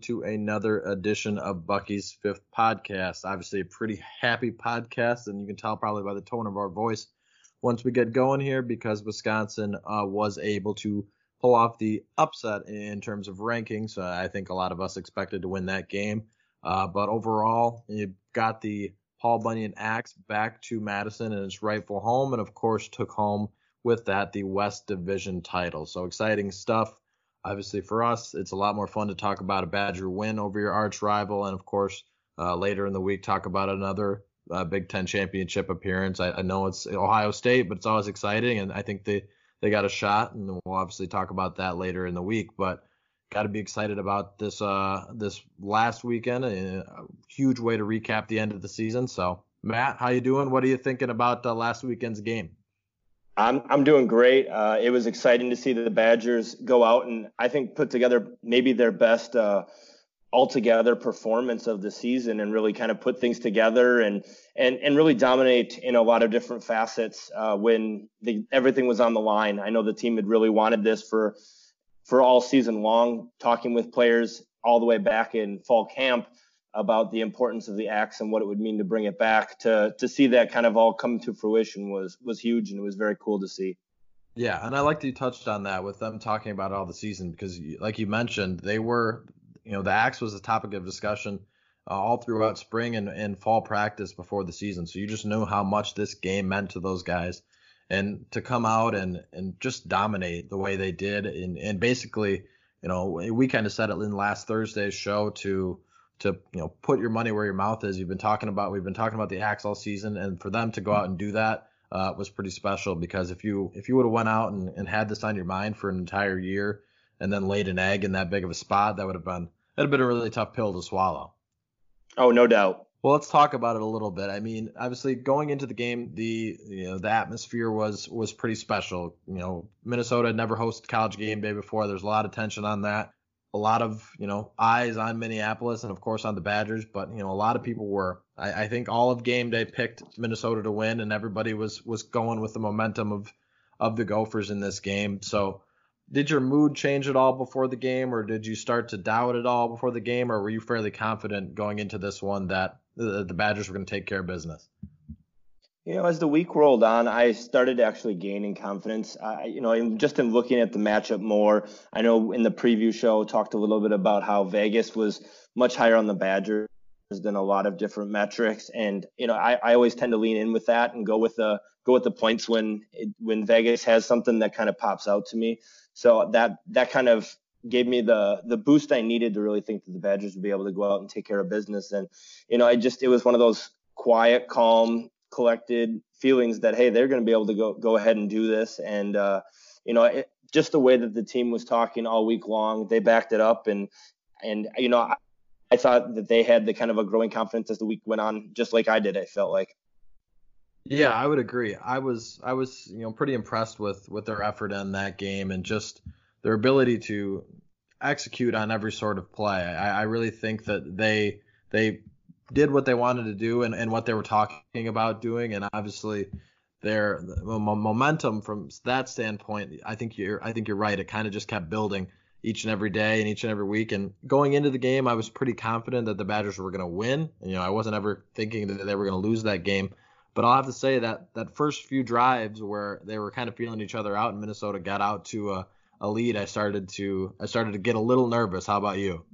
to another edition of Bucky's Fifth Podcast. Obviously, a pretty happy podcast, and you can tell probably by the tone of our voice once we get going here because Wisconsin uh, was able to pull off the upset in terms of rankings. Uh, I think a lot of us expected to win that game. Uh, but overall, you got the Paul Bunyan Axe back to Madison in its rightful home, and of course, took home with that the West Division title. So exciting stuff. Obviously, for us, it's a lot more fun to talk about a Badger win over your arch rival, and of course, uh, later in the week, talk about another uh, Big Ten championship appearance. I, I, know it's Ohio State, but it's always exciting, and I think they they got a shot, and we'll obviously talk about that later in the week. But got to be excited about this uh this last weekend. A huge way to recap the end of the season. So, Matt, how you doing? What are you thinking about uh, last weekend's game? I'm I'm doing great. Uh, it was exciting to see the Badgers go out and I think put together maybe their best uh, altogether performance of the season and really kind of put things together and and and really dominate in a lot of different facets uh, when the, everything was on the line. I know the team had really wanted this for for all season long. Talking with players all the way back in fall camp about the importance of the axe and what it would mean to bring it back to to see that kind of all come to fruition was was huge and it was very cool to see. Yeah, and I like that you touched on that with them talking about all the season because, like you mentioned, they were, you know, the axe was a topic of discussion uh, all throughout spring and, and fall practice before the season. So you just knew how much this game meant to those guys, and to come out and and just dominate the way they did, and and basically, you know, we kind of said it in last Thursday's show to to you know put your money where your mouth is. You've been talking about we've been talking about the Axe all season, and for them to go out and do that uh, was pretty special because if you if you would have went out and, and had this on your mind for an entire year and then laid an egg in that big of a spot, that would have been that would have been a really tough pill to swallow. Oh, no doubt. Well, let's talk about it a little bit. I mean, obviously going into the game, the you know the atmosphere was was pretty special. You know, Minnesota had never hosted college game day before. There's a lot of tension on that a lot of you know eyes on Minneapolis and of course on the Badgers, but you know a lot of people were. I, I, think all of game day picked Minnesota to win, and everybody was was going with the momentum of of the Gophers in this game. So, did your mood change at all before the game, or did you start to doubt it all before the game, or were you fairly confident going into this one that the, the Badgers were going to take care of business? You know, as the week rolled on, I started actually gaining confidence. I, you know, just in looking at the matchup more, I know in the preview show talked a little bit about how Vegas was much higher on the Badgers than a lot of different metrics, and you know, I, I always tend to lean in with that and go with the go with the points when it, when Vegas has something that kind of pops out to me. So that that kind of gave me the the boost I needed to really think that the Badgers would be able to go out and take care of business. And you know, I just it was one of those quiet, calm collected feelings that hey they're going to be able to go go ahead and do this. And uh, you know it, just the way that the team was talking all week long they backed it up. And and you know I, I thought that they had the kind of a growing confidence as the week went on just like I did I felt like. Yeah I would agree. I was I was you know pretty impressed with with their effort in that game and just their ability to execute on every sort of play. I, I really think that they they did what they wanted to do and, and what they were talking about doing, and obviously their momentum from that standpoint, I think you're I think you're right. It kind of just kept building each and every day and each and every week. And going into the game, I was pretty confident that the Badgers were going to win. You know, I wasn't ever thinking that they were going to lose that game. But I'll have to say that that first few drives where they were kind of feeling each other out and Minnesota got out to a, a lead, I started to I started to get a little nervous. How about you?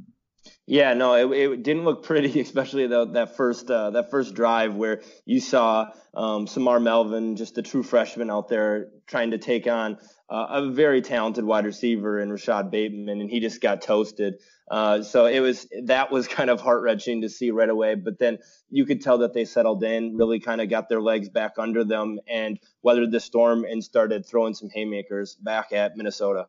Yeah, no, it, it didn't look pretty, especially the, that first uh, that first drive where you saw um, Semar Melvin, just a true freshman out there, trying to take on uh, a very talented wide receiver in Rashod Bateman, and he just got toasted. Uh, so it was that was kind of heart wrenching to see right away. But then you could tell that they settled in, really kind of got their legs back under them, and weathered the storm and started throwing some haymakers back at Minnesota.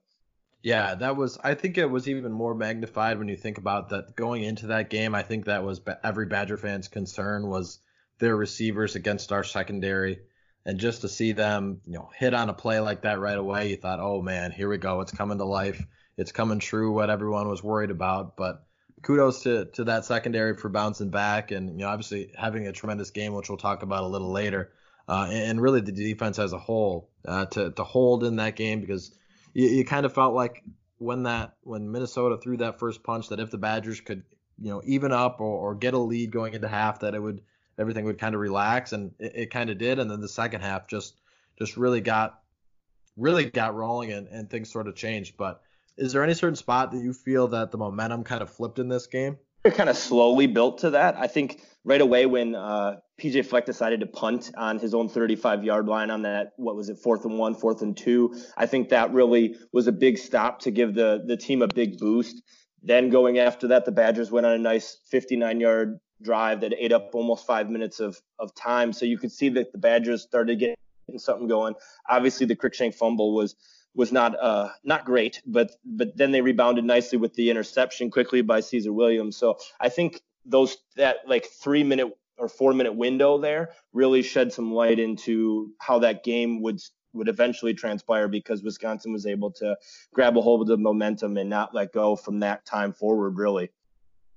Yeah, that was. I think it was even more magnified when you think about that going into that game. I think that was every Badger fan's concern was their receivers against our secondary, and just to see them, you know, hit on a play like that right away, you thought, oh man, here we go, it's coming to life. it's coming true what everyone was worried about. But kudos to to that secondary for bouncing back and you know obviously having a tremendous game, which we'll talk about a little later. Uh, and really the defense as a whole uh, to to hold in that game because you, you kind of felt like when that when Minnesota threw that first punch that if the Badgers could you know even up or, or get a lead going into half that it would everything would kind of relax and it, it kind of did and then the second half just just really got really got rolling and, and things sort of changed but is there any certain spot that you feel that the momentum kind of flipped in this game? It kind of slowly built to that. I think right away when uh, PJ Fleck decided to punt on his own 35 yard line on that, what was it, fourth and one, fourth and two, I think that really was a big stop to give the, the team a big boost. Then going after that, the Badgers went on a nice 59 yard drive that ate up almost five minutes of, of time. So you could see that the Badgers started getting something going. Obviously, the Cruickshank fumble was was not uh, not great, but but then they rebounded nicely with the interception quickly by Caesar Williams. So I think those that like three minute or four minute window there really shed some light into how that game would would eventually transpire because Wisconsin was able to grab a hold of the momentum and not let go from that time forward really.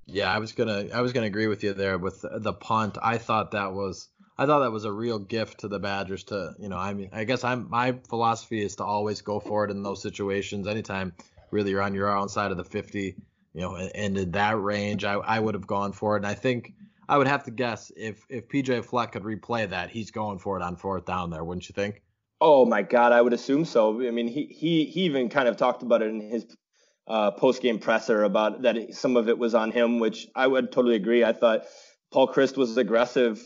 Yeah, I was gonna I was gonna agree with you there with the punt. I thought that was I thought that was a real gift to the Badgers to, you know, I mean, I guess I'm my philosophy is to always go for it in those situations. Anytime really you're on your own side of the 50, you know, and in that range, I, I would have gone for it. And I think I would have to guess if if PJ Fleck could replay that, he's going for it on fourth down there, wouldn't you think? Oh my God, I would assume so. I mean, he he he even kind of talked about it in his uh, post game presser about that some of it was on him, which I would totally agree. I thought Paul Chryst was aggressive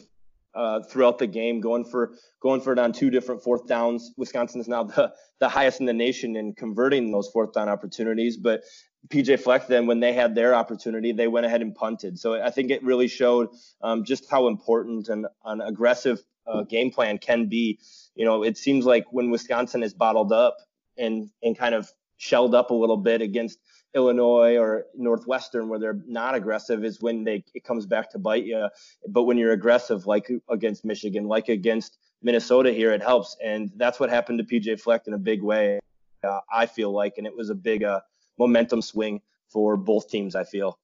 uh, throughout the game, going for going for it on two different fourth downs. Wisconsin is now the the highest in the nation in converting those fourth down opportunities. But PJ Fleck, then when they had their opportunity, they went ahead and punted. So I think it really showed um, just how important an, an aggressive uh, game plan can be. You know, it seems like when Wisconsin is bottled up and and kind of shelled up a little bit against Illinois or Northwestern where they're not aggressive is when they it comes back to bite you. But when you're aggressive, like against Michigan, like against Minnesota here, it helps. And that's what happened to PJ Fleck in a big way. Uh, I feel like, and it was a big uh, momentum swing for both teams. I feel.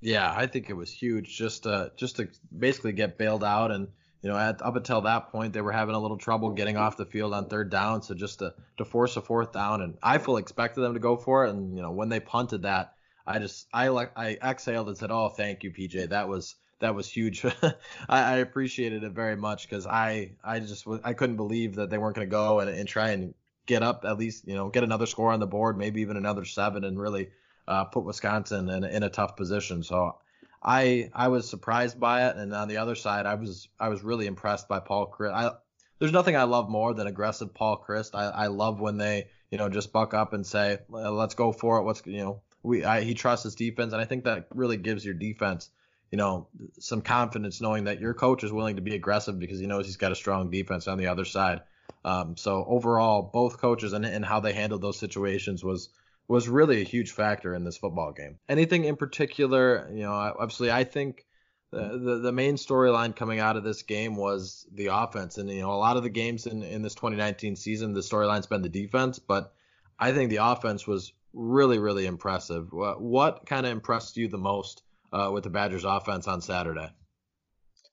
Yeah, I think it was huge just to just to basically get bailed out and you know, at, up until that point, they were having a little trouble getting off the field on third down. So just to, to force a fourth down, and I fully expected them to go for it. And you know, when they punted that, I just I like I exhaled and said, "Oh, thank you, PJ. That was that was huge. I, I, appreciated it very much because I I just I couldn't believe that they weren't going to go and, and try and get up at least you know get another score on the board, maybe even another seven, and really uh, put Wisconsin in, in a tough position. So I I was surprised by it, and on the other side, I was I was really impressed by Paul Chryst. I, there's nothing I love more than aggressive Paul Chryst. I, I love when they you know just buck up and say let's go for it. What's you know we I, he trusts his defense, and I think that really gives your defense you know some confidence knowing that your coach is willing to be aggressive because he knows he's got a strong defense on the other side. Um, so overall, both coaches and, and how they handled those situations was was really a huge factor in this football game. Anything in particular, you know, obviously I think the the, the main storyline coming out of this game was the offense, and you know a lot of the games in in this 2019 season, the storyline's been the defense, but I think the offense was really really impressive. What, what kind of impressed you the most uh, with the Badgers offense on Saturday?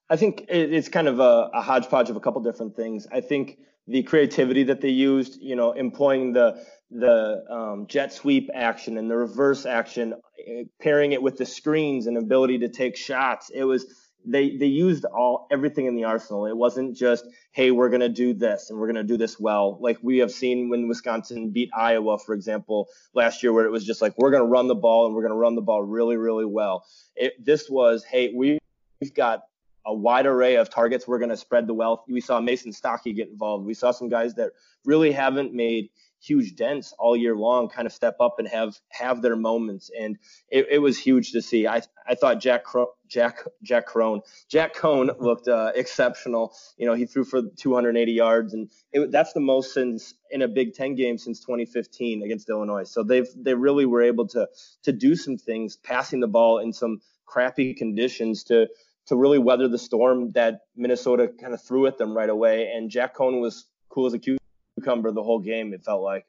I think it's kind of a, a hodgepodge of a couple different things. I think the creativity that they used, you know, employing the the um, jet sweep action and the reverse action, pairing it with the screens and ability to take shots. It was they they used all everything in the arsenal. It wasn't just hey we're gonna do this and we're gonna do this well like we have seen when Wisconsin beat Iowa for example last year where it was just like we're gonna run the ball and we're gonna run the ball really really well. It, this was hey we we've got a wide array of targets. We're going to spread the wealth. We saw Mason Stokke get involved. We saw some guys that really haven't made huge dents all year long kind of step up and have have their moments and it, it was huge to see i i thought jack Cro- jack jack crone jack coan looked uh, exceptional you know he threw for 280 yards and it, that's the most since in a big 10 game since 2015 against illinois so they've they really were able to to do some things passing the ball in some crappy conditions to to really weather the storm that Minnesota kind of threw at them right away. And Jack Coan was cool as a cucumber the whole game. It felt like.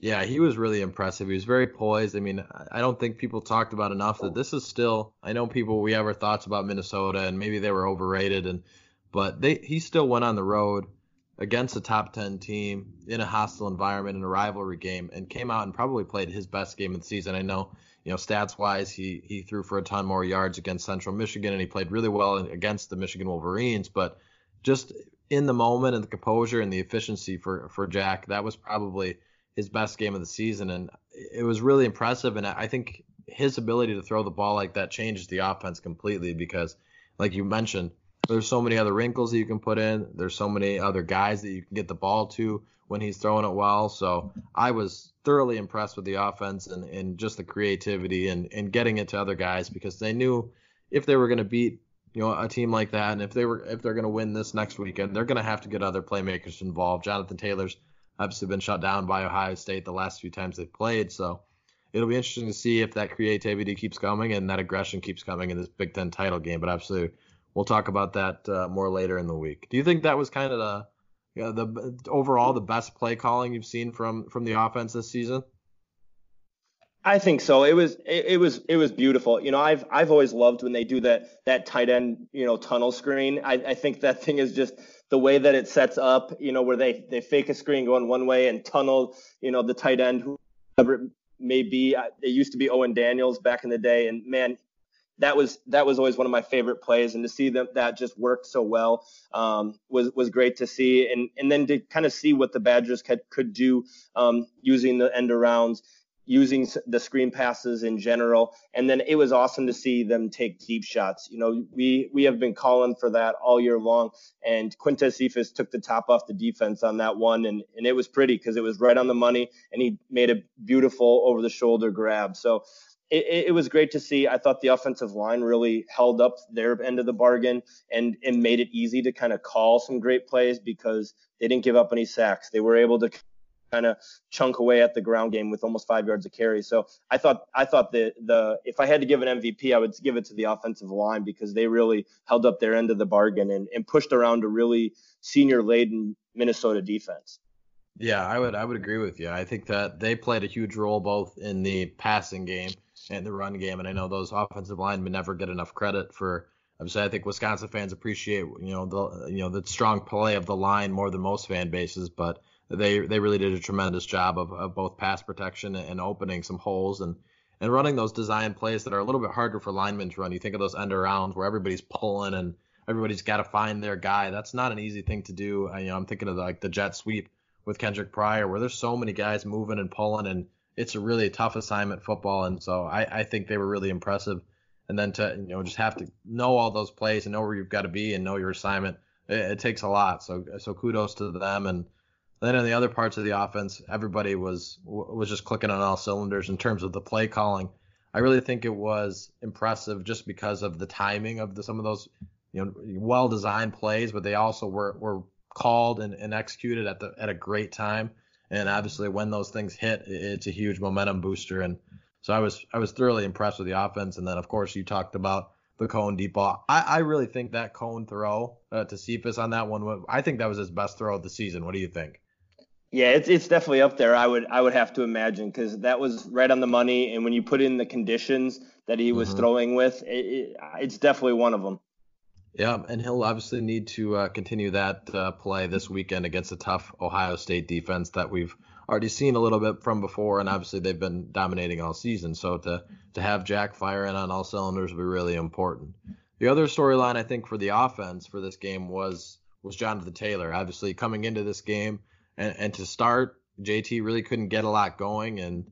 Yeah, he was really impressive. He was very poised. I mean, I don't think people talked about enough that this is still. I know people we have our thoughts about Minnesota and maybe they were overrated and but they he still went on the road against a top 10 team in a hostile environment in a rivalry game and came out and probably played his best game of the season. I know, you know, stats wise, he he threw for a ton more yards against Central Michigan and he played really well against the Michigan Wolverines, but just in the moment and the composure and the efficiency for for Jack, that was probably his best game of the season, and it was really impressive. And I think his ability to throw the ball like that changes the offense completely because, like you mentioned, there's so many other wrinkles that you can put in. There's so many other guys that you can get the ball to when he's throwing it well. So I was thoroughly impressed with the offense and, and just the creativity and, and getting it to other guys because they knew if they were going to beat you know a team like that and if they were if they're going to win this next weekend they're going to have to get other playmakers involved. Jonathan Taylor's obviously been shut down by Ohio State the last few times they've played. So it'll be interesting to see if that creativity keeps coming and that aggression keeps coming in this Big Ten title game. But absolutely, we'll talk about that uh, more later in the week. Do you think that was kind of the yeah, the overall the best play calling you've seen from from the offense this season? I think so. It was it, it, was it was beautiful. You know, I've I've always loved when they do that that tight end you know tunnel screen. I, I think that thing is just the way that it sets up, you know, where they they fake a screen going one way and tunnel, you know, the tight end whoever it may be. It used to be Owen Daniels back in the day, and man, that was that was always one of my favorite plays, and to see them that just worked so well um, was was great to see, and and then to kind of see what the Badgers could could do um, using the end arounds using the screen passes in general. And then it was awesome to see them take deep shots. You know, we we have been calling for that all year long. And Quintez Cephus took the top off the defense on that one, and and it was pretty because it was right on the money, and he made a beautiful over the shoulder grab. So. It, it, was great to see. I thought the offensive line really held up their end of the bargain and, and made it easy to kind of call some great plays because they didn't give up any sacks. They were able to kind of chunk away at the ground game with almost five yards of carry. So I thought I thought the the if I had to give an MVP, I would give it to the offensive line because they really held up their end of the bargain and, and pushed around a really senior laden Minnesota defense. Yeah, I would I would agree with you. I think that they played a huge role both in the passing game and the run game, and I know those offensive linemen never get enough credit for. Obviously, I think Wisconsin fans appreciate you know the you know the strong play of the line more than most fan bases, but they they really did a tremendous job of, of both pass protection and opening some holes and and running those design plays that are a little bit harder for linemen to run. You think of those end arounds where everybody's pulling and everybody's got to find their guy. That's not an easy thing to do. I, you know, I'm thinking of the, like the jet sweep with Kendrick Pryor, where there's so many guys moving and pulling, and it's a really tough assignment football. And so I, I think they were really impressive. And then to you know just have to know all those plays and know where you've got to be and know your assignment, it, it takes a lot. So so kudos to them and then in the other parts of the offense, everybody was was just clicking on all cylinders in terms of the play calling. I really think it was impressive just because of the timing of the, some of those, you know, well designed plays, but they also were were called and, and executed at the at a great time. And obviously, when those things hit, it's a huge momentum booster. And so I was I was thoroughly impressed with the offense. And then of course you talked about the Coan deep ball. I, I really think that Coan throw uh, to Cephus on that one, I think that was his best throw of the season. What do you think? Yeah, it's it's definitely up there. I would I would have to imagine because that was right on the money, and when you put in the conditions that he was mm-hmm. throwing with, it, it, it's definitely one of them. Yeah, and he'll obviously need to uh, continue that uh, play this weekend against a tough Ohio State defense that we've already seen a little bit from before, and obviously they've been dominating all season. So to to have Jack firing on all cylinders will be really important. The other storyline I think for the offense for this game was was Jonathan Taylor. Obviously coming into this game and, and to start, JT really couldn't get a lot going, and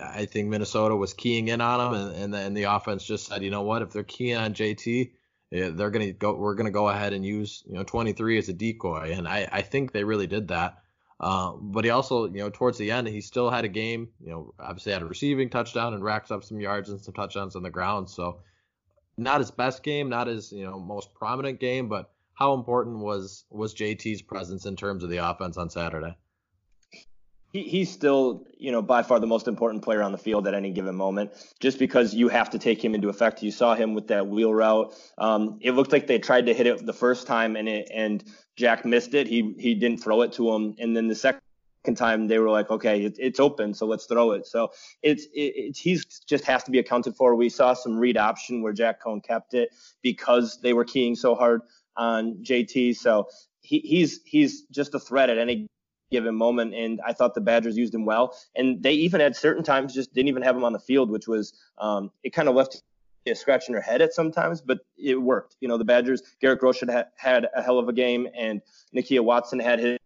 I think Minnesota was keying in on him, and, and then the offense just said, you know what, if they're keying on JT, they're gonna go. We're gonna go ahead and use you know 23 as a decoy, and I, I think they really did that. Uh, but he also, you know, towards the end, he still had a game. You know, obviously had a receiving touchdown and racked up some yards and some touchdowns on the ground. So not his best game, not his you know most prominent game, but how important was was JT's presence in terms of the offense on Saturday? He, he's still, you know, by far the most important player on the field at any given moment, just because you have to take him into effect. You saw him with that wheel route. Um, it looked like they tried to hit it the first time, and it, and Jack missed it. He he didn't throw it to him, and then the second time they were like, okay, it, it's open, so let's throw it. So it's it, he's just has to be accounted for. We saw some read option where Jack Coan kept it because they were keying so hard on JT. So he, he's he's just a threat at any given moment. And I thought the Badgers used him well. And they even at certain times just didn't even have him on the field, which was um, it kind of left you scratching your head at sometimes, but it worked. You know, the Badgers, Garrett Grosh had, had a hell of a game, and Nakia Watson had his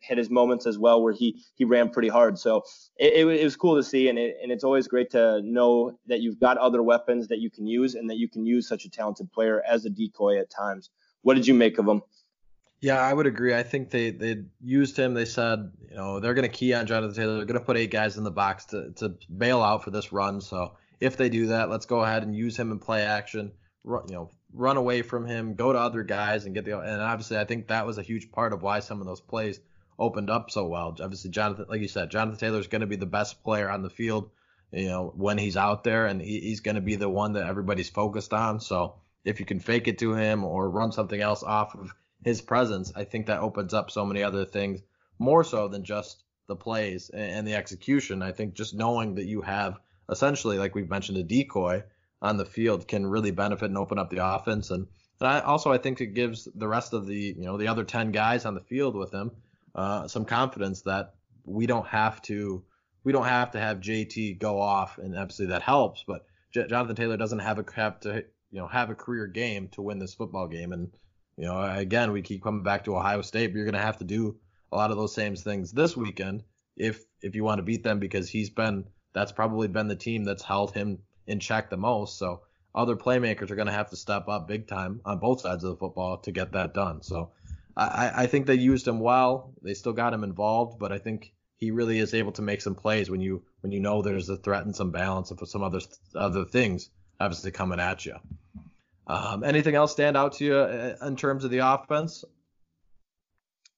had his moments as well where he he ran pretty hard. So it, it, it, was cool to see, and it, and it's always great to know that you've got other weapons that you can use, and that you can use such a talented player as a decoy at times. What did you make of him? Yeah, I would agree. I think they they used him. They said, you know, they're going to key on Jonathan Taylor. They're going to put eight guys in the box to to bail out for this run. So if they do that, let's go ahead and use him in play action. Run, you know, run away from him, go to other guys, and get the. And obviously, I think that was a huge part of why some of those plays opened up so well. Obviously, Jonathan, like you said, Jonathan Taylor is going to be the best player on the field. You know, when he's out there, and he, he's going to be the one that everybody's focused on. So if you can fake it to him or run something else off of his presence, I think that opens up so many other things more so than just the plays and the execution. I think just knowing that you have essentially, like we've mentioned, a decoy on the field can really benefit and open up the offense. And, and I also I think it gives the rest of the you know the other ten guys on the field with him uh, some confidence that we don't have to we don't have to have JT go off, and obviously that helps. But J- Jonathan Taylor doesn't have a have to you know have a career game to win this football game, and you know again we keep coming back to Ohio State, but you're going to have to do a lot of those same things this weekend if if you want to beat them because he's been that's probably been the team that's held him in check the most. So other playmakers are going to have to step up big time on both sides of the football to get that done. So I, I think they used him well. They still got him involved, but I think he really is able to make some plays when you when you know there's a threat and some balance and some other other things obviously coming at you. Um, anything else stand out to you uh, in terms of the offense?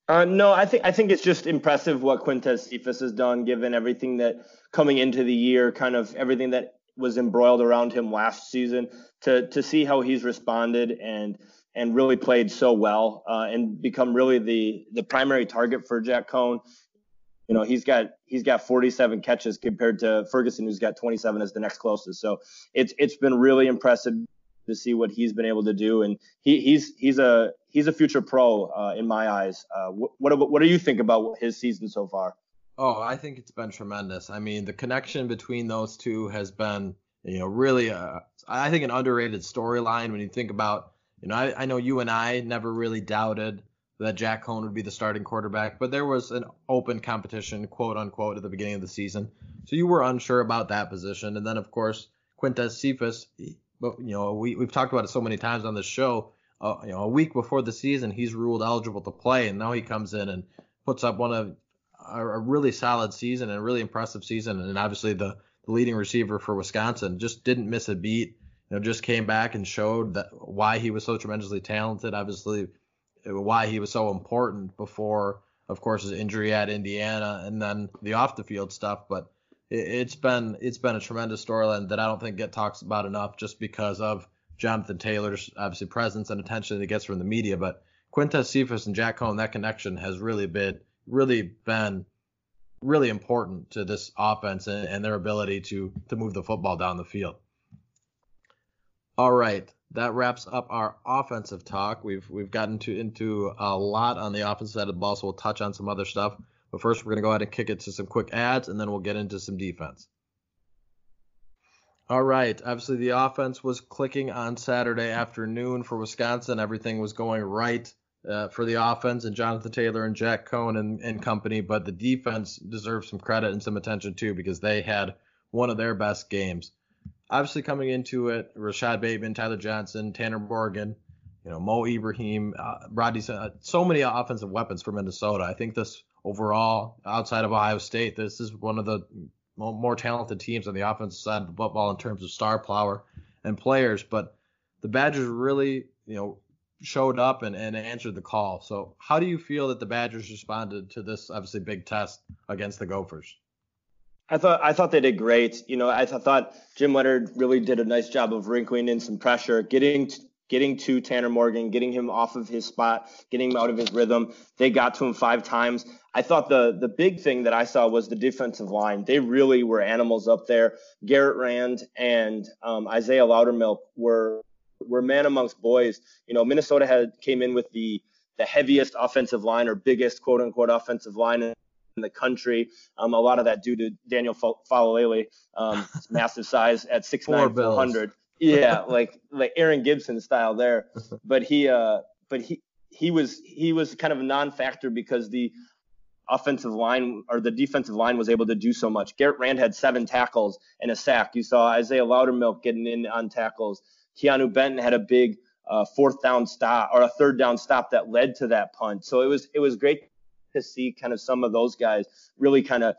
Uh, no, I think I think it's just impressive what Quintez Cephus has done, given everything that coming into the year, kind of everything that was embroiled around him last season. To to see how he's responded and and really played so well uh, and become really the the primary target for Jack Coan. You know, he's got he's got 47 catches compared to Ferguson, who's got 27 as the next closest. So it's it's been really impressive to see what he's been able to do, and he, he's he's a he's a future pro uh, in my eyes. Uh, what, what what do you think about his season so far? Oh, I think it's been tremendous. I mean, the connection between those two has been, you know, really, a, I think an underrated storyline when you think about, you know, I, I know you and I never really doubted that Jack Coan would be the starting quarterback, but there was an open competition, quote unquote, at the beginning of the season. So you were unsure about that position. And then, of course, Quintez Cephus, but you know, we we've talked about it so many times on this show. Uh, you know, a week before the season, he's ruled eligible to play, and now he comes in and puts up one of a, a really solid season and a really impressive season, and obviously the, the leading receiver for Wisconsin just didn't miss a beat. You know, just came back and showed that why he was so tremendously talented. Obviously, why he was so important before, of course, his injury at Indiana, and then the off the field stuff. But it's been it's been a tremendous storyline that I don't think get talks about enough just because of Jonathan Taylor's obviously presence and attention that he gets from the media. But Quintez Cephus and Jack Coan, that connection has really been really been really important to this offense and, and their ability to to move the football down the field. All right, that wraps up our offensive talk. We've we've gotten to into a lot on the offensive side of the ball, so we'll touch on some other stuff. But first, we're going to go ahead and kick it to some quick ads, and then we'll get into some defense. All right. Obviously, the offense was clicking on Saturday afternoon for Wisconsin. Everything was going right uh, for the offense and Jonathan Taylor and Jack Coan and, and company, but the defense deserves some credit and some attention too because they had one of their best games. Obviously, coming into it, Rashod Bateman, Tyler Johnson, Tanner Morgan, you know, Mo Ibrahim, uh, Rodney, uh, so many offensive weapons for Minnesota. I think this overall, outside of Ohio State, this is one of the more talented teams on the offensive side of the football in terms of star power and players. But the Badgers really, you know, showed up and, and answered the call. So how do you feel that the Badgers responded to this obviously big test against the Gophers? I thought I thought they did great. You know, I th- thought Jim Leonhard really did a nice job of wrinkling in some pressure, getting getting to Tanner Morgan, getting him off of his spot, getting him out of his rhythm. They got to him five times. I thought the the big thing that I saw was the defensive line. They really were animals up there. Garrett Rand and um, Isaiah Loudermilk were were man amongst boys. You know, Minnesota had came in with the the heaviest offensive line or biggest quote unquote offensive line in the country. Um, a lot of that due to Daniel Faalele, um, massive size at 6'9", 400 yeah, like like Aaron Gibson style there. But he uh but he he was he was kind of a non-factor because the offensive line or the defensive line was able to do so much. Garrett Rand had seven tackles and a sack. You saw Isaiah Loudermilk getting in on tackles. Keanu Benton had a big uh, fourth down stop or a third down stop that led to that punt. So it was it was great to see kind of some of those guys really kind of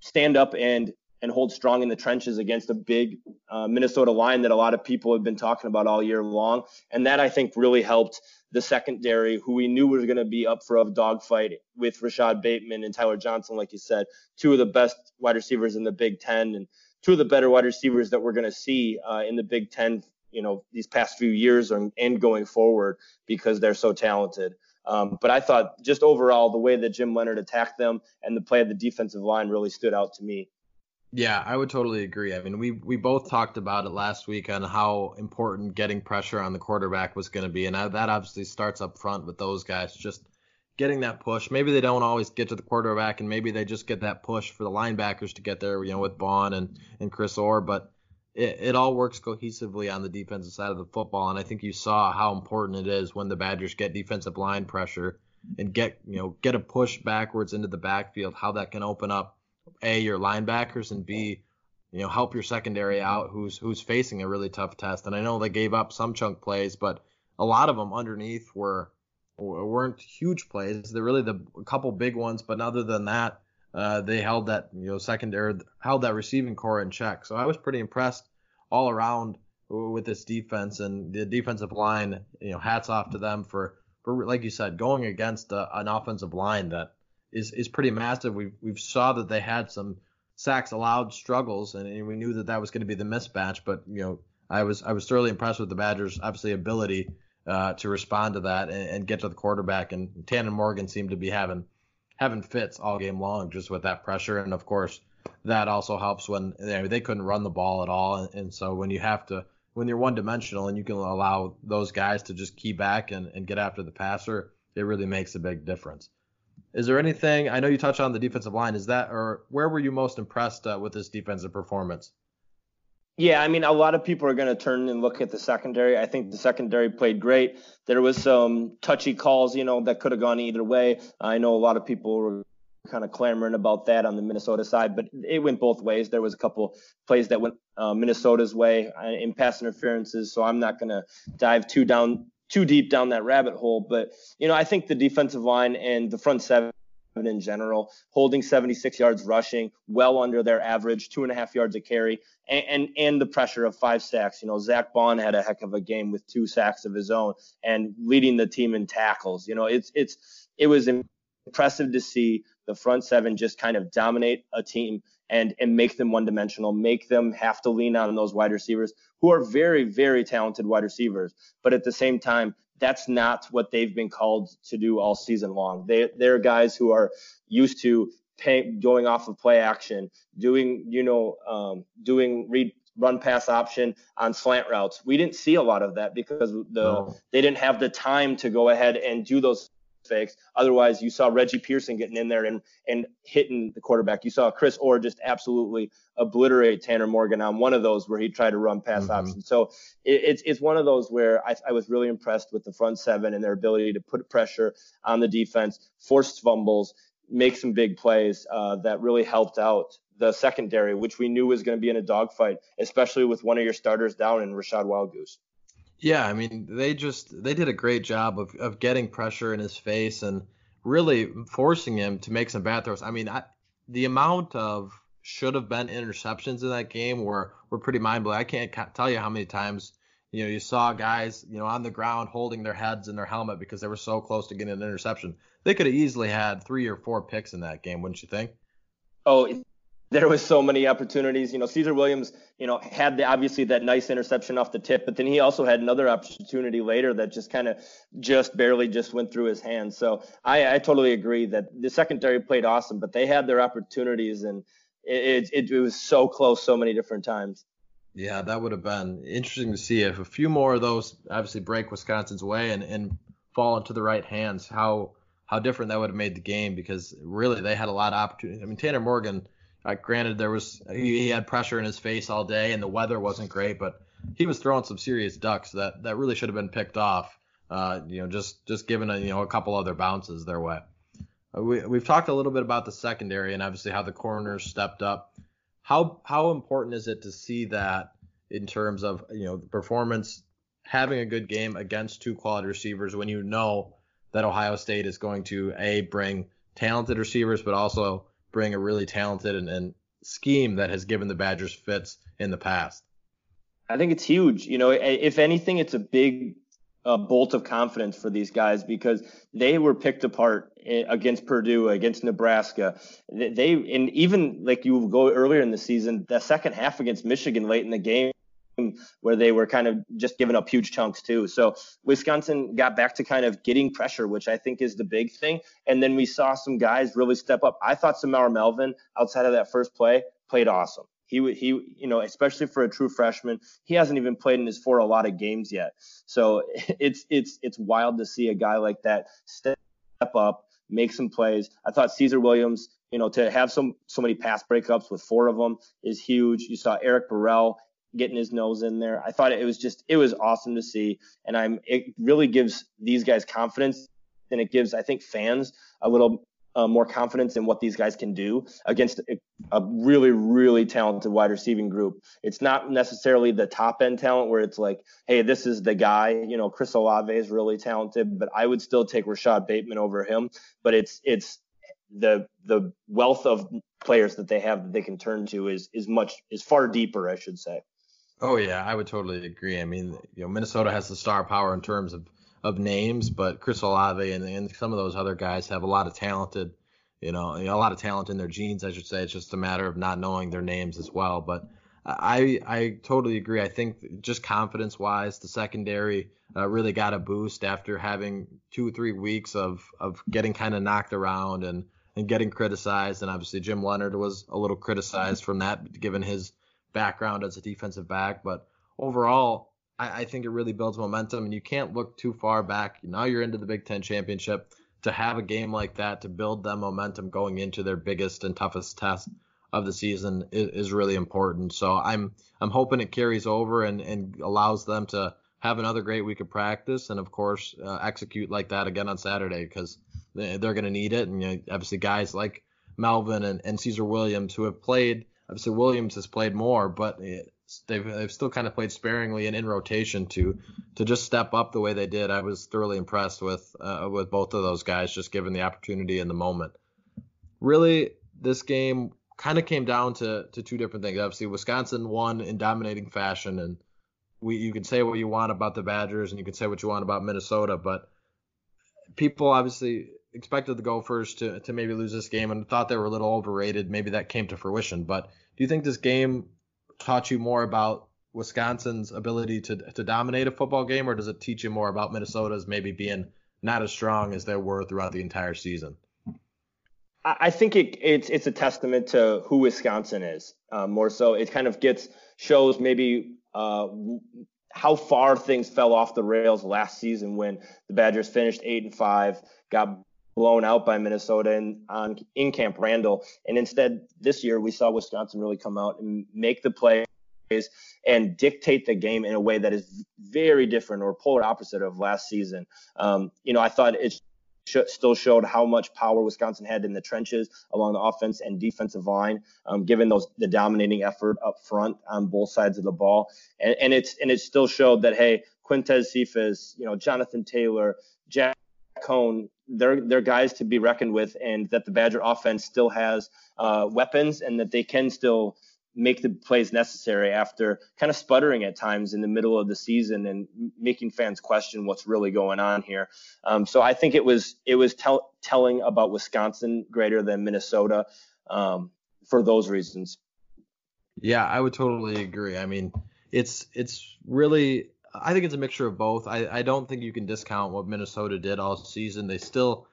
stand up and and hold strong in the trenches against a big uh, Minnesota line that a lot of people have been talking about all year long. And that I think really helped the secondary, who we knew was going to be up for a dogfight with Rashod Bateman and Tyler Johnson, like you said, two of the best wide receivers in the Big Ten and two of the better wide receivers that we're going to see uh, in the Big Ten, you know, these past few years and, going forward because they're so talented. Um, but I thought just overall, the way that Jim Leonhard attacked them and the play of the defensive line really stood out to me. Yeah, I would totally agree. I mean, we we both talked about it last week on how important getting pressure on the quarterback was going to be, and that obviously starts up front with those guys just getting that push. Maybe they don't always get to the quarterback, and maybe they just get that push for the linebackers to get there, you know, with Baun and and Chris Orr, but it, it all works cohesively on the defensive side of the football, and I think you saw how important it is when the Badgers get defensive line pressure and get you know get a push backwards into the backfield, how that can open up a your linebackers and b you know help your secondary out who's who's facing a really tough test. And I know they gave up some chunk plays, but a lot of them underneath were weren't huge plays. They're really the a couple big ones, but other than that, uh, they held that you know secondary held that receiving core in check. So I was pretty impressed all around with this defense and the defensive line. You know, hats off to them for for like you said, going against a, an offensive line that is is pretty massive. We we saw that they had some sacks allowed struggles, and, and we knew that that was going to be the mismatch. But you know, I was I was thoroughly impressed with the Badgers' obviously ability uh, to respond to that and, and, get to the quarterback. And Tanner Morgan seemed to be having having fits all game long just with that pressure, and of course that also helps when you know, they couldn't run the ball at all. And, and so when you have to when you're one dimensional and you can allow those guys to just key back and, and get after the passer, it really makes a big difference. Is there anything? I know you touched on the defensive line. Is that or where were you most impressed uh, with this defensive performance? Yeah, I mean, a lot of people are going to turn and look at the secondary. I think the secondary played great. There was some touchy calls, you know, that could have gone either way. I know a lot of people were kind of clamoring about that on the Minnesota side, but it went both ways. There was a couple plays that went uh, Minnesota's way uh, in pass interferences, so I'm not going to dive too down too deep down that rabbit hole. But, you know, I think the defensive line and the front seven in general, holding 76 yards rushing, well under their average, two and a half yards a carry, and, and, and the pressure of five sacks. You know, Zack Baun had a heck of a game with two sacks of his own and leading the team in tackles. You know, it's it's it was impressive to see the front seven just kind of dominate a team and and make them one dimensional, make them have to lean on those wide receivers who are very very talented wide receivers, but at the same time that's not what they've been called to do all season long. They they're guys who are used to pay, going off of play action, doing you know um, doing read run pass option on slant routes. We didn't see a lot of that because the no. they didn't have the time to go ahead and do those fakes. Otherwise, you saw Reggie Pearson getting in there and and hitting the quarterback. You saw Chris Orr just absolutely obliterate Tanner Morgan on one of those where he tried to run pass mm-hmm. option. So it, it's it's one of those where I, I was really impressed with the front seven and their ability to put pressure on the defense, force fumbles, make some big plays uh, that really helped out the secondary, which we knew was going to be in a dogfight, especially with one of your starters down in Rachad Wildgoose. Yeah, I mean, they just they did a great job of, of getting pressure in his face and really forcing him to make some bad throws. I mean, I, the amount of should have been interceptions in that game were were pretty mind blowing. I can't tell you how many times you know you saw guys you know on the ground holding their heads in their helmet because they were so close to getting an interception. They could have easily had three or four picks in that game, wouldn't you think? Oh, there was so many opportunities. You know, Caesar Williams, you know, had the, obviously that nice interception off the tip, but then he also had another opportunity later that just kind of just barely just went through his hands. So I, I totally agree that the secondary played awesome, but they had their opportunities and it, it, it was so close so many different times. Yeah, that would have been interesting to see if a few more of those obviously break Wisconsin's way and, and fall into the right hands. How how different that would have made the game because really they had a lot of opportunities. I mean, Tanner Morgan uh, granted, there was he, he, had pressure in his face all day, and the weather wasn't great, but he was throwing some serious ducks that that really should have been picked off. Uh, you know, just just given a you know a couple other bounces their way. Uh, we we've talked a little bit about the secondary and obviously how the corners stepped up. How how important is it to see that in terms of you know performance, having a good game against two quality receivers when you know that Ohio State is going to a bring talented receivers, but also bring a really talented and, and scheme that has given the Badgers fits in the past. I think it's huge. You know, if anything, it's a big uh, bolt of confidence for these guys because they were picked apart eh, against Purdue, against Nebraska. They and even like you go earlier in the season, the second half against Michigan late in the game where they were kind of just giving up huge chunks too. So Wisconsin got back to kind of getting pressure, which I think is the big thing. And then we saw some guys really step up. I thought Semar Melvin, outside of that first play, played awesome. He, he, you know, especially for a true freshman, he hasn't even played in his four a lot of games yet. So it's it's it's wild to see a guy like that step up, make some plays. I thought Caesar Williams, you know, to have some so many pass breakups with four of them is huge. You saw Eric Burrell getting his nose in there. I thought it was just it was awesome to see, and I'm it really gives these guys confidence, and it gives I think fans a little uh, more confidence in what these guys can do against a, a, really really talented wide receiving group. It's not necessarily the top end talent where it's like, hey, this is the guy. You know, Chris Olave is really talented, but I would still take Rashod Bateman over him. But it's it's the the wealth of players that they have that they can turn to is is much is far deeper, I should say. Oh yeah, I would totally agree. I mean, you know, Minnesota has the star power in terms of of names, but Chris Olave and, and some of those other guys have a lot of talented, you know, a lot of talent in their genes, I should say. It's just a matter of not knowing their names as well. But I I totally agree. I think just confidence wise, the secondary uh, really got a boost after having two or three weeks of of getting kind of knocked around and and getting criticized. And obviously Jim Leonhard was a little criticized from that, given his background as a defensive back. But overall, I, I think it really builds momentum, and you can't look too far back. Now you're into the Big Ten championship. To have a game like that to build them momentum going into their biggest and toughest test of the season is, is really important. So I'm I'm hoping it carries over and, and allows them to have another great week of practice and of course uh, execute like that again on Saturday because they're going to need it. And you know, obviously guys like Melvin and, and Caesar Williams who have played obviously Williams has played more, but they've they've still kind of played sparingly and in rotation to to just step up the way they did. I was thoroughly impressed with uh, with both of those guys, just given the opportunity and the moment. Really, this game kind of came down to to two different things. Obviously, Wisconsin won in dominating fashion, and we you can say what you want about the Badgers and you can say what you want about Minnesota, but people obviously expected the Gophers to to maybe lose this game and thought they were a little overrated. Maybe that came to fruition, but do you think this game taught you more about Wisconsin's ability to to dominate a football game, or does it teach you more about Minnesota's maybe being not as strong as they were throughout the entire season? I think it, it's it's a testament to who Wisconsin is. Uh, more so, it kind of gets shows maybe uh, how far things fell off the rails last season when the Badgers finished eight and five, got blown out by Minnesota in, on in Camp Randall. And instead, this year we saw Wisconsin really come out and make the plays and dictate the game in a way that is very different or polar opposite of last season. Um, you know, I thought it sh- still showed how much power Wisconsin had in the trenches along the offense and defensive line, um, given those the dominating effort up front on both sides of the ball. And, and it's and it still showed that hey, Quintez Cephus, you know, Jonathan Taylor, Jack Coan, they're they're guys to be reckoned with, and that the Badger offense still has uh, weapons, and that they can still make the plays necessary after kind of sputtering at times in the middle of the season and making fans question what's really going on here. Um, so I think it was it was tell, telling about Wisconsin greater than Minnesota. Um, for those reasons. Yeah, I would totally agree. I mean, it's it's really I think it's a mixture of both. I, I don't think you can discount what Minnesota did all season. They still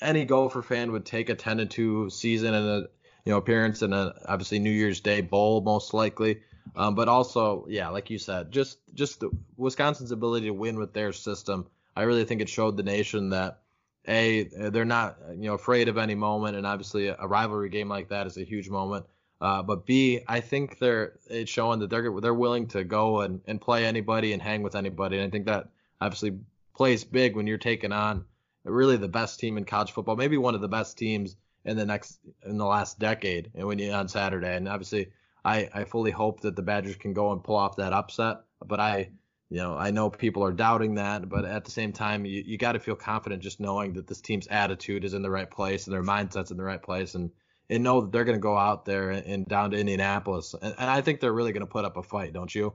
any Gopher fan would take a 10 to 2 season and a you know appearance in a obviously New Year's Day bowl most likely. Um, but also, yeah, like you said, just just the, Wisconsin's ability to win with their system. I really think it showed the nation that a they're not you know afraid of any moment, and obviously a rivalry game like that is a huge moment. Uh, but B, I think they're it's showing that they're they're willing to go and, and play anybody and hang with anybody, and I think that obviously plays big when you're taking on really the best team in college football, maybe one of the best teams in the next in the last decade, and when you on Saturday, and obviously I I fully hope that the Badgers can go and pull off that upset, but I you know I know people are doubting that, but at the same time you you got to feel confident just knowing that this team's attitude is in the right place and their mindset's in the right place. And and know that they're going to go out there and, down to Indianapolis. And, and, I think they're really going to put up a fight, don't you?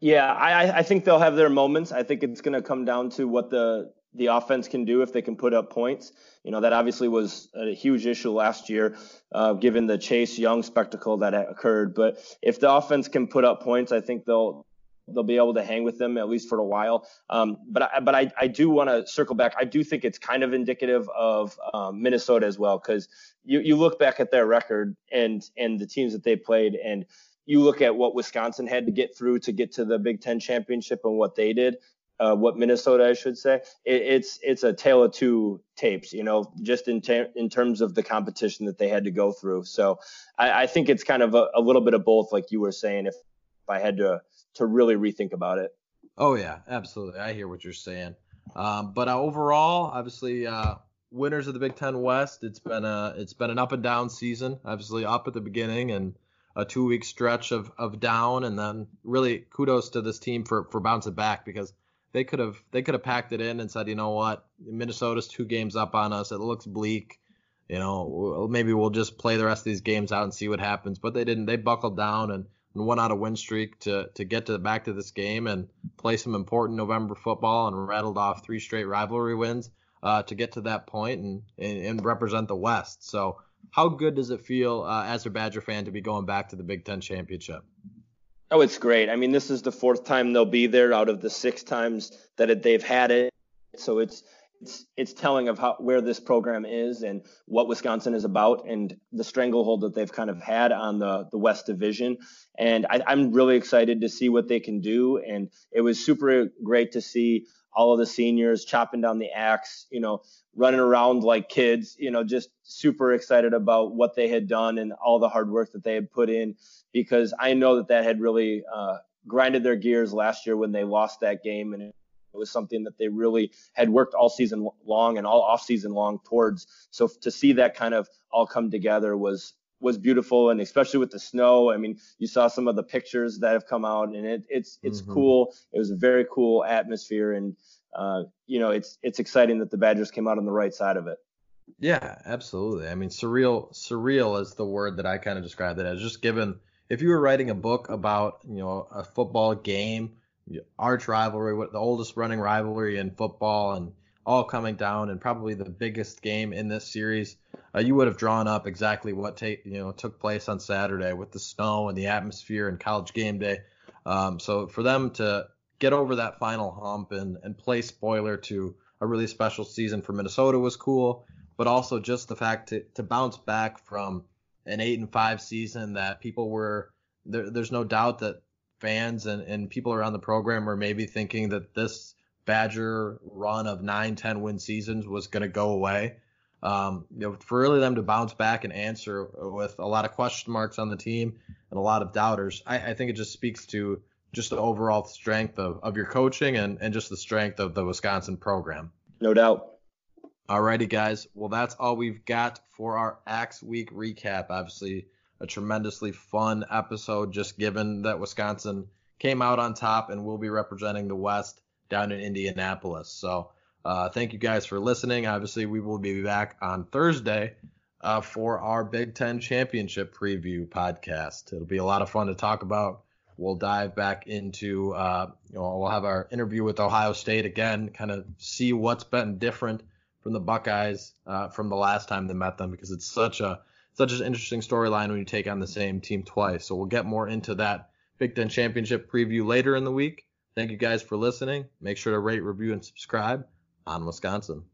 Yeah, I, I think they'll have their moments. I think it's going to come down to what the the offense can do if they can put up points. You know, that obviously was a huge issue last year, uh, given the Chase Young spectacle that occurred. But if the offense can put up points, I think they'll they'll be able to hang with them at least for a while. Um, but I, but I, I do want to circle back. I do think it's kind of indicative of um, Minnesota as well because you you look back at their record and and the teams that they played and you look at what Wisconsin had to get through to get to the Big Ten championship and what they did. Uh, what Minnesota, I should say, it, it's it's a tale of two tapes, you know, just in ter- in terms of the competition that they had to go through. So I, I think it's kind of a, a little bit of both, like you were saying. If if I had to to really rethink about it. Oh yeah, absolutely. I hear what you're saying. Um, but uh, overall, obviously, uh, winners of the Big Ten West. It's been a it's been an up and down season. Obviously, up at the beginning and a two week stretch of of down, and then really kudos to this team for for bouncing back because they could have they could have packed it in and said, you know what, Minnesota's two games up on us. It looks bleak. You know, maybe we'll just play the rest of these games out and see what happens. But they didn't. They buckled down and and went out a win streak to to get to back to this game and play some important November football and rattled off three straight rivalry wins uh, to get to that point and, and, and represent the West. So how good does it feel uh, as a Badger fan to be going back to the Big Ten championship? Oh, it's great. I mean, this is the fourth time they'll be there out of the six times that it, they've had it. So it's it's it's telling of how where this program is and what Wisconsin is about and the stranglehold that they've kind of had on the the West Division. And I, I'm really excited to see what they can do. And it was super great to see all of the seniors chopping down the axe, you know, running around like kids, you know, just super excited about what they had done and all the hard work that they had put in because I know that that had really uh, grinded their gears last year when they lost that game and it was something that they really had worked all season long and all off season long towards. So to see that kind of all come together was was beautiful, and especially with the snow. I mean, you saw some of the pictures that have come out, and it, it's it's mm-hmm. cool. It was a very cool atmosphere, and uh, you know, it's it's exciting that the Badgers came out on the right side of it. Yeah, absolutely. I mean, surreal surreal is the word that I kind of described it as. Just given if you were writing a book about you know a football game arch rivalry, the oldest running rivalry in football, and all coming down, and probably the biggest game in this series. Uh, you would have drawn up exactly what ta- you know took place on Saturday with the snow and the atmosphere and college game day. Um, so for them to get over that final hump and and play spoiler to a really special season for Minnesota was cool, but also just the fact to to bounce back from an eight and five season that people were there, there's no doubt that fans and, and people around the program were maybe thinking that this Badger run of nine, 10 win seasons was going to go away. Um, you know, for really them to bounce back and answer with a lot of question marks on the team and a lot of doubters, I, I think it just speaks to just the overall strength of, of your coaching and, and just the strength of the Wisconsin program. No doubt. Alrighty, guys. Well, that's all we've got for our Axe Week recap. Obviously, a tremendously fun episode, just given that Wisconsin came out on top and will be representing the West down in Indianapolis. So uh, thank you guys for listening. Obviously, we will be back on Thursday uh, for our Big Ten Championship preview podcast. It'll be a lot of fun to talk about. We'll dive back into, uh, you know, we'll have our interview with Ohio State again, kind of see what's been different from the Buckeyes uh, from the last time they met them because it's such a such an interesting storyline when you take on the same team twice. So we'll get more into that Big Ten Championship preview later in the week. Thank you guys for listening. Make sure to rate, review, and subscribe on Wisconsin.